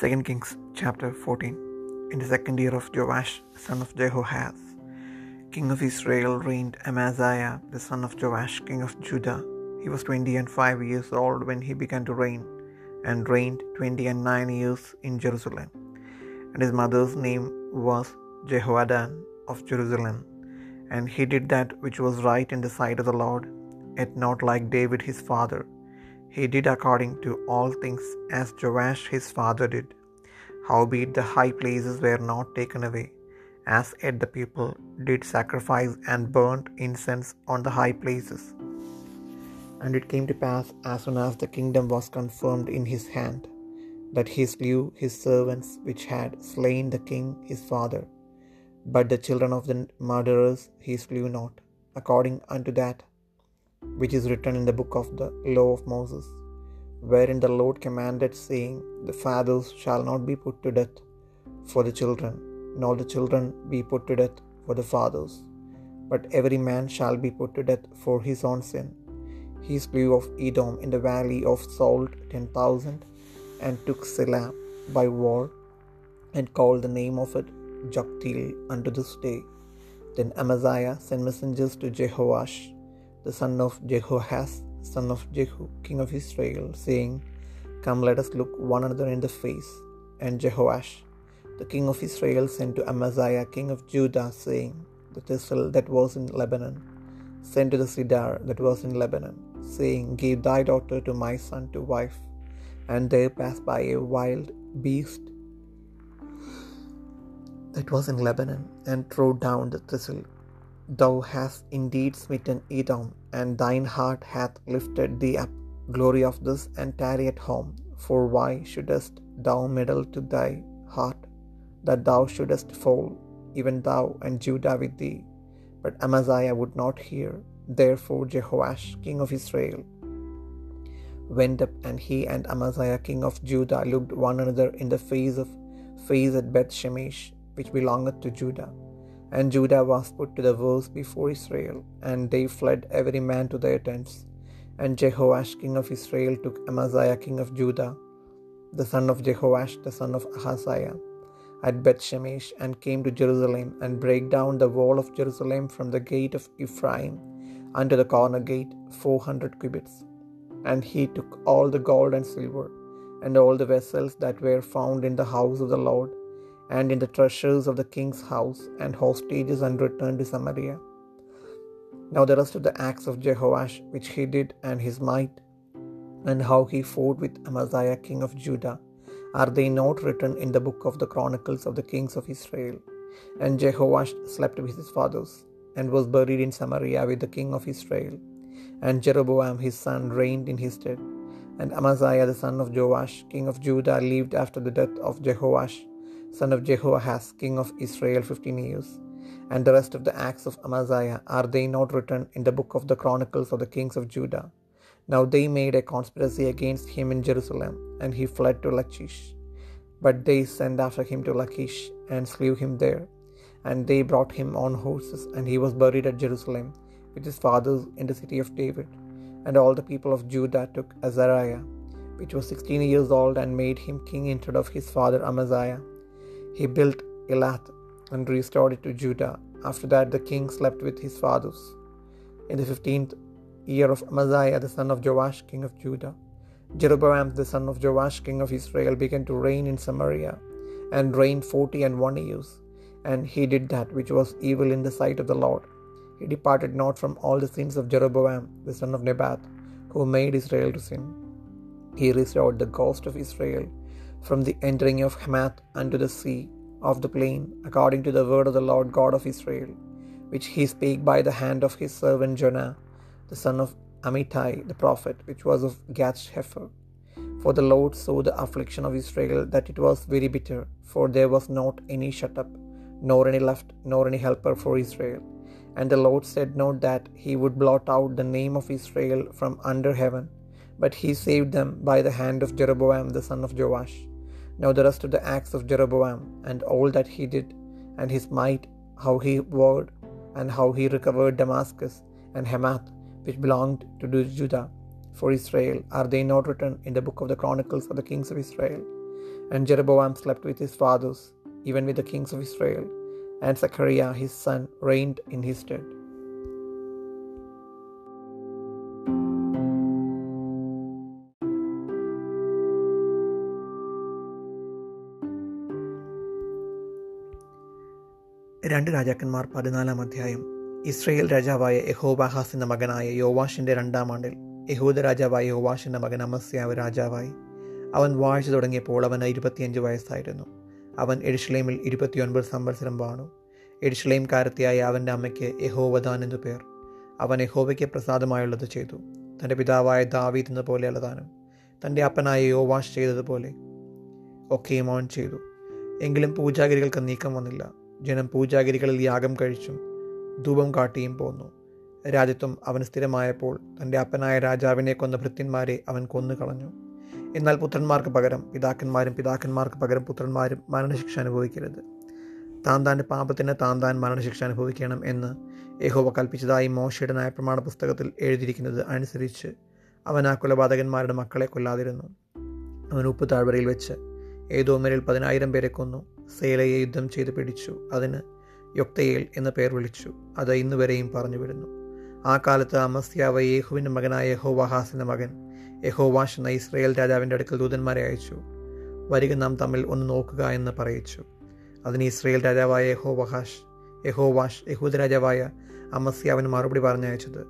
2 Kings chapter 14 In the second year of Joash, son of Jehoahaz, king of Israel, reigned Amaziah, the son of Joash, king of Judah. He was twenty and five years old when he began to reign, and reigned twenty and nine years in Jerusalem. And his mother's name was Jehoaddan of Jerusalem. And he did that which was right in the sight of the Lord, yet not like David his father he did according to all things as Joash his father did. Howbeit the high places were not taken away, as yet the people did sacrifice and burnt incense on the high places. And it came to pass, as soon as the kingdom was confirmed in his hand, that he slew his servants which had slain the king his father. But the children of the murderers he slew not, according unto that which is written in the book of the law of Moses, wherein the Lord commanded, saying, The fathers shall not be put to death for the children, nor the children be put to death for the fathers, but every man shall be put to death for his own sin. He slew of Edom in the valley of Salt ten thousand, and took Selah by war, and called the name of it Joktheel unto this day. Then Amaziah sent messengers to Jehoash the son of Jehoahaz, son of Jehu, king of Israel, saying, Come, let us look one another in the face. And Jehoash, the king of Israel, sent to Amaziah, king of Judah, saying, The thistle that was in Lebanon, sent to the cedar that was in Lebanon, saying, Give thy daughter to my son to wife. And there passed by a wild beast that was in Lebanon, and trode down the thistle Thou hast indeed smitten Edom, and thine heart hath lifted thee up. Glory of this, and tarry at home. For why shouldest thou meddle to thy heart, that thou shouldest fall, even thou and Judah with thee? But Amaziah would not hear. Therefore Jehoash, king of Israel, went up, and he and Amaziah, king of Judah, looked one another in the face of face at Beth Shemesh, which belongeth to Judah. And Judah was put to the worse before Israel, and they fled every man to their tents. And Jehoash king of Israel took Amaziah king of Judah, the son of Jehoash, the son of Ahaziah, at Bethshemesh, and came to Jerusalem, and brake down the wall of Jerusalem from the gate of Ephraim unto the corner gate, four hundred cubits. And he took all the gold and silver, and all the vessels that were found in the house of the Lord, and in the treasures of the king's house, and hostages, and returned to Samaria. Now the rest of the acts of Jehoash, which he did, and his might, and how he fought with Amaziah king of Judah, are they not written in the book of the chronicles of the kings of Israel? And Jehoash slept with his fathers, and was buried in Samaria with the king of Israel. And Jeroboam his son reigned in his stead. And Amaziah the son of Joash, king of Judah, lived after the death of Jehoash son of Jehoahaz, king of Israel, fifteen years. And the rest of the acts of Amaziah, are they not written in the book of the chronicles of the kings of Judah? Now they made a conspiracy against him in Jerusalem, and he fled to Lachish. But they sent after him to Lachish, and slew him there. And they brought him on horses, and he was buried at Jerusalem with his fathers in the city of David. And all the people of Judah took Azariah, which was sixteen years old, and made him king instead of his father Amaziah. He built Elath and restored it to Judah. After that, the king slept with his fathers. In the fifteenth year of Amaziah, the son of Joash, king of Judah, Jeroboam, the son of Joash, king of Israel, began to reign in Samaria, and reigned forty and one years. And he did that which was evil in the sight of the Lord. He departed not from all the sins of Jeroboam, the son of Nebat, who made Israel to sin. He restored the ghost of Israel from the entering of Hamath unto the sea of the plain, according to the word of the Lord God of Israel, which he spake by the hand of his servant Jonah, the son of Amittai the prophet, which was of Gath Hepher. For the Lord saw the affliction of Israel, that it was very bitter, for there was not any shut up, nor any left, nor any helper for Israel. And the Lord said not that he would blot out the name of Israel from under heaven, but he saved them by the hand of Jeroboam the son of Joash. Now the rest of the acts of Jeroboam, and all that he did, and his might, how he warred, and how he recovered Damascus and Hamath, which belonged to Judah, for Israel, are they not written in the book of the chronicles of the kings of Israel? And Jeroboam slept with his fathers, even with the kings of Israel, and Zechariah his son reigned in his stead. രണ്ട് രാജാക്കന്മാർ പതിനാലാം അധ്യായം. Israel രാജാവായ യഹോബാഹാസിന്റെ മകനായ യോവാഷിന്റെ രണ്ടാം ആണ്ടിൽ യഹൂദ രാജാവായ യോവാഷിന്റെ മകൻ അമസ്യാവ് രാജാവായി. അവൻ വാഴ്ച തുടങ്ങിയപ്പോൾ അവന് ഇരുപത്തിയഞ്ച് വയസ്സായിരുന്നു. അവൻ എഡിഷ്ലേമിൽ ഇരുപത്തിയൊൻപത് സംവത്സരം വാണു. എഡിഷ്ലേംകാരത്തിയായ അവന്റെ അമ്മയ്ക്ക് യഹോവദാൻ എന്നു പേർ. അവൻ യഹോവയ്ക്ക് പ്രസാദമായുള്ളത് ചെയ്തു. തന്റെ പിതാവായ ദാവീദ് എന്ന പോലെയുള്ളതാനും തന്റെ അപ്പനായ യോവാഷ് ചെയ്തതുപോലെ ഒക്കെയും അവൻ ചെയ്തു. എങ്കിലും പൂജാഗിരികൾക്ക് നീക്കം വന്നില്ല. ജനം പൂജാഗിരികളിൽ യാഗം കഴിച്ചും ധൂപം കാട്ടിയും പോന്നു. രാജ്യത്വം അവന് സ്ഥിരമായപ്പോൾ തന്റെ അപ്പനായ രാജാവിനെ കൊന്ന ഭൃത്യന്മാരെ അവൻ കൊന്നു കളഞ്ഞു എന്നാൽ പുത്രന്മാർക്ക് പകരം പിതാക്കന്മാരും പിതാക്കന്മാർക്ക് പകരം പുത്രന്മാരും മരണശിക്ഷ അനുഭവിക്കരുത്. താൻ താന്റെ പാപത്തിന് താൻ താൻ മരണശിക്ഷ അനുഭവിക്കണം എന്ന് യഹോവ കൽപ്പിച്ചതായി മോശയുടെ നയപ്രമാണ പുസ്തകത്തിൽ എഴുതിയിരിക്കുന്നത് അനുസരിച്ച് അവൻ ആ കൊലപാതകന്മാരുടെ മക്കളെ കൊല്ലാതിരുന്നു. അവൻ ഉപ്പ് താഴ്വരയിൽ വെച്ച് ഏതോ മേലിൽ പതിനായിരം പേരെ കൊന്നു. സേലയെ യുദ്ധം ചെയ്ത് പിടിച്ചു. അതിന് യൊക്തയേൽ എന്ന പേർ വിളിച്ചു. അത് ഇന്നുവരെയും പറഞ്ഞു വരുന്നു ആ കാലത്ത് അമസ്യാവ് യേഹുവിന്റെ മകനായ യഹോവാഹാസിന്റെ മകൻ യഹോവാഷ് എന്ന ഇസ്രയേൽ രാജാവിന്റെ അടുക്കൽ ദൂതന്മാരെ അയച്ചു. വരിക നാം തമ്മിൽ ഒന്ന് നോക്കുക എന്ന് പറയിച്ചു. അതിന് ഇസ്രയേൽ രാജാവായ യഹോവഹാഷ് യഹോവാഷ് യഹൂദ രാജാവായ അമസ്യാവിന് മറുപടി പറഞ്ഞയച്ചത്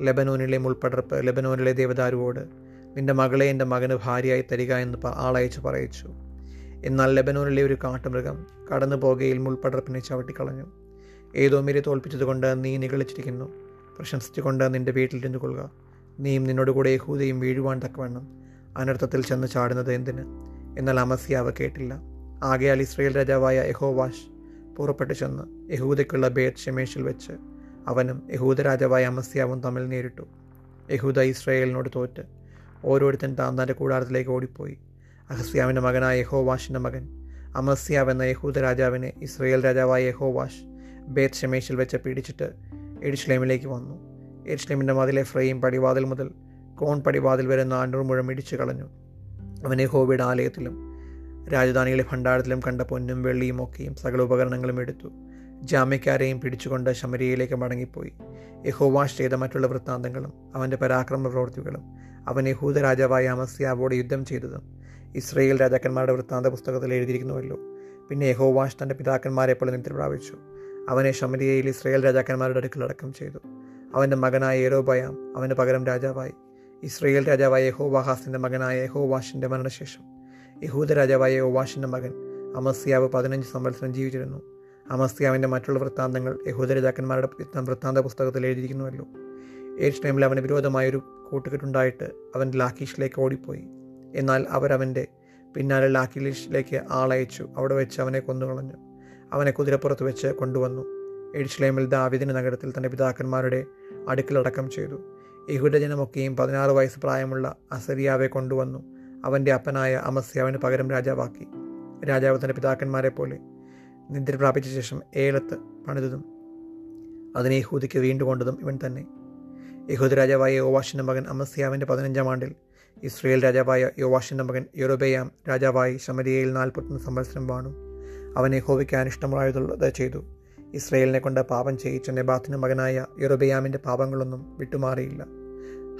ലെബനോനിലെ മുൾപ്പടർപ്പ് ലെബനോനിലെ ദേവദാരുവോട് നിന്റെ മകളെ എന്റെ മകന് ഭാര്യയായി തരിക എന്ന് ആളയച്ച് പറയിച്ചു. എന്നാൽ ലെബനോനിലെ ഒരു കാട്ടുമൃഗം കടന്നു പോകയിൽ മുൾപ്പടർപ്പിനെ ചവിട്ടിക്കളഞ്ഞു. ഏതോ മിരെ തോൽപ്പിച്ചതുകൊണ്ട് നീ നിഗളിച്ചിരിക്കുന്നു. പ്രശംസിച്ചുകൊണ്ട് നിന്റെ വീട്ടിലിരുന്നു കൊള്ളുക നീയും നിന്നോട് കൂടെ യഹൂദയും വീഴുവാൻ തക്കവണ്ണം. അനർത്ഥത്തിൽ ചെന്ന് ചാടുന്നത് എന്തിന്? എന്നാൽ അമസ്യാവ് കേട്ടില്ല. ആകയാൽ ഇസ്രയേൽ രാജാവായ യഹോവാഷ് പുറപ്പെട്ടു ചെന്ന് യഹൂദയ്ക്കുള്ള ബേത് ഷെമേഷിൽ വെച്ച് അവനും യഹൂദ രാജാവായ അമസ്യാവും തമ്മിൽ നേരിട്ടു. യഹൂദ ഇസ്രയേലിനോട് തോറ്റ്. ഓരോരുത്തൻ താൻ കൂടാരത്തിലേക്ക് ഓടിപ്പോയി. അഹസ്യാവിന്റെ മകനായ യഹോവാഷിന്റെ മകൻ. അമസ്യാവ് എന്ന യഹൂദ രാജാവിനെ ഇസ്രയേൽ രാജാവായ യഹോവാഷ് ബേത് ഷമേഷിൽ വെച്ച് പിടിച്ചിട്ട് എഡിഷ്ലേമിലേക്ക് വന്നു. എഡിഷ്ലേമിന്റെ മതിലെ ഫ്രെയിം പടിവാതിൽ മുതൽ കോൺ പടിവാതിൽ വരെ നാനൂറ് മുഴം ഇടിച്ചു കളഞ്ഞു. അവൻ യഹോവയുടെ ആലയത്തിലും രാജധാനിയിലെ ഭണ്ഡാരത്തിലും കണ്ട പൊന്നും വെള്ളിയും ഒക്കെയും സകല ഉപകരണങ്ങളും എടുത്തു. ജാമ്യക്കാരെയും പിടിച്ചുകൊണ്ട് ശമരിയയിലേക്ക് മടങ്ങിപ്പോയി. യഹോവാഷ് ചെയ്ത മറ്റുള്ള വൃത്താന്തങ്ങളും അവന്റെ പരാക്രമ പ്രവൃത്തികളും അവൻ യഹൂദ രാജാവായ അമസ്യാവോട് യുദ്ധം ചെയ്തതും ഇസ്രയേൽ രാജാക്കന്മാരുടെ വൃത്താന്ത പുസ്തകത്തിൽ എഴുതിയിരിക്കുന്നുവല്ലോ. പിന്നെ യഹോവാഷ് തന്റെ പിതാക്കന്മാരെ പോലെ നിദ്ര പ്രാപിച്ചു. അവനെ ശമരിയയിൽ ഇസ്രയേൽ രാജാക്കന്മാരുടെ അടുക്കൽ അടക്കം ചെയ്തു. അവന്റെ മകനായ ഏരോബയാം അവന് പകരം രാജാവായി. ഇസ്രയേൽ രാജാവായ യഹോവാഹാസിന്റെ മകനായ യഹോവാഷിന്റെ മരണശേഷം. യഹൂദ രാജാവായ യോവാഷിന്റെ മകൻ അമസ്യാവ് പതിനഞ്ച് സംവത്സരം ജീവിച്ചിരുന്നു. അമസ്യാവിന്റെ മറ്റുള്ള വൃത്താന്തങ്ങൾ യഹൂദ രാജാക്കന്മാരുടെ വൃത്താന്ത പുസ്തകത്തിൽ എഴുതിയിരിക്കുന്നുവല്ലോ. ഏഷ്ലേമിൽ അവന് വിരോധമായൊരു കൂട്ടുകെട്ടുണ്ടായിട്ട് അവൻ ലാക്കീഷിലേക്ക് ഓടിപ്പോയി. എന്നാൽ അവരവന്റെ പിന്നാലെ അഖിലേഷിലേക്ക് ആളയച്ചു. അവിടെ വെച്ച് അവനെ കൊന്നുകളഞ്ഞു. അവനെ കുതിരപ്പുറത്ത് വെച്ച് കൊണ്ടുവന്നു. എഡിഷ്ലേമിൽ ദാവിദിന് നഗരത്തിൽ തന്റെ പിതാക്കന്മാരുടെ അടുക്കിലടക്കം ചെയ്തു. യഹുദജനമൊക്കെയും പതിനാറ് വയസ്സ് പ്രായമുള്ള അസരിയാവെ കൊണ്ടുവന്നു. അവന്റെ അപ്പനായ അമസ്യ അമസ്യാവിന് പകരം രാജാവാക്കി. രാജാവ് തന്റെ പിതാക്കന്മാരെ പോലെ നിദ്ര പ്രാപിച്ച ശേഷം ഏലത്ത് പണിതതും അതിനെ യഹൂദിക്ക് വീണ്ടുകൊണ്ടതും ഇവൻ തന്നെ. യഹൂദ രാജാവായ ഓവാഷിന്റെ മകൻ അമസ്യാവിന്റെ പതിനഞ്ചാം ആണ്ടിൽ ഇസ്രയേൽ രാജാവായ യോവാഷിന്റെ മകൻ യൊറോബയാം രാജാവായി ശമരിയയിൽ നാൽപ്പത്തൊന്ന് സംവത്സരം വാണു. അവനെ യഹോവയ്ക്ക് അനിഷ്ടമായതുള്ളത് ചെയ്തു. ഇസ്രയേലിനെ കൊണ്ട് പാപം ചെയ്യിച്ച നെബാത്തിന്റെ മകനായ യൊറബയാമിന്റെ പാപങ്ങളൊന്നും വിട്ടുമാറിയില്ല.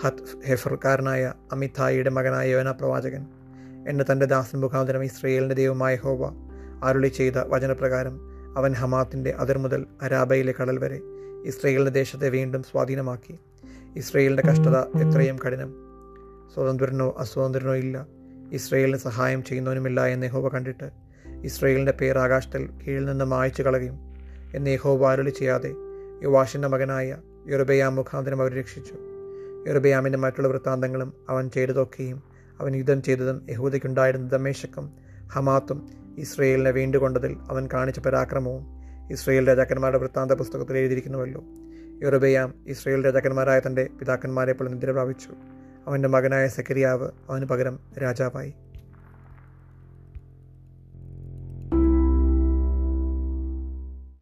ഹത്ത് ഹെഫർക്കാരനായ അമിതായിയുടെ മകനായ യോന പ്രവാചകൻ എന്നെ തന്റെ ദാസൻ മുഖാന്തരം ഇസ്രയേലിന്റെ ദൈവമായ ഹോവ അരുളി ചെയ്ത വചനപ്രകാരം അവൻ ഹമാത്തിന്റെ അതിർ മുതൽ അരാബയിലെ കടൽ വരെ ഇസ്രയേലിന്റെ ദേശത്തെ വീണ്ടും സ്വാധീനമാക്കി. ഇസ്രയേലിന്റെ കഷ്ടത എത്രയും കഠിനം. സ്വതന്ത്രനോ അസ്വതന്ത്രനോ ഇല്ല. ഇസ്രയേലിന് സഹായം ചെയ്യുന്നവനുമില്ല എന്ന് യഹോവ കണ്ടിട്ട് ഇസ്രയേലിന്റെ പേർ ആകാശത്തിൽ കീഴിൽ നിന്ന് മായ്ച്ചു കളയും എന്ന് യഹോവ അരുളി ചെയ്യാതെ യുവാഷിന്റെ മകനായ യുറബയാം മുഖാന്തരം അവർ രക്ഷിച്ചു. യുറബയാമിന്റെ മറ്റുള്ള വൃത്താന്തങ്ങളും അവൻ ചെയ്തതൊക്കെയും അവൻ യുദ്ധം ചെയ്തതും യഹൂദയ്ക്കുണ്ടായിരുന്ന ദമേശക്കും ഹമാത്തും ഇസ്രയേലിനെ വീണ്ടുകൊണ്ടതിൽ അവൻ കാണിച്ച പരാക്രമവും ഇസ്രയേൽ രാജാക്കന്മാരുടെ വൃത്താന്ത പുസ്തകത്തിൽ എഴുതിയിരിക്കുന്നുവല്ലോ. യുറബയാം ഇസ്രയേൽ രാജാക്കന്മാരായ തന്റെ പിതാക്കന്മാരെ പോലെ നിദ്ര പ്രാപിച്ചു. അവന്റെ മകനായ സെക്കരിയാവ് അവന് പകരം രാജാവായി.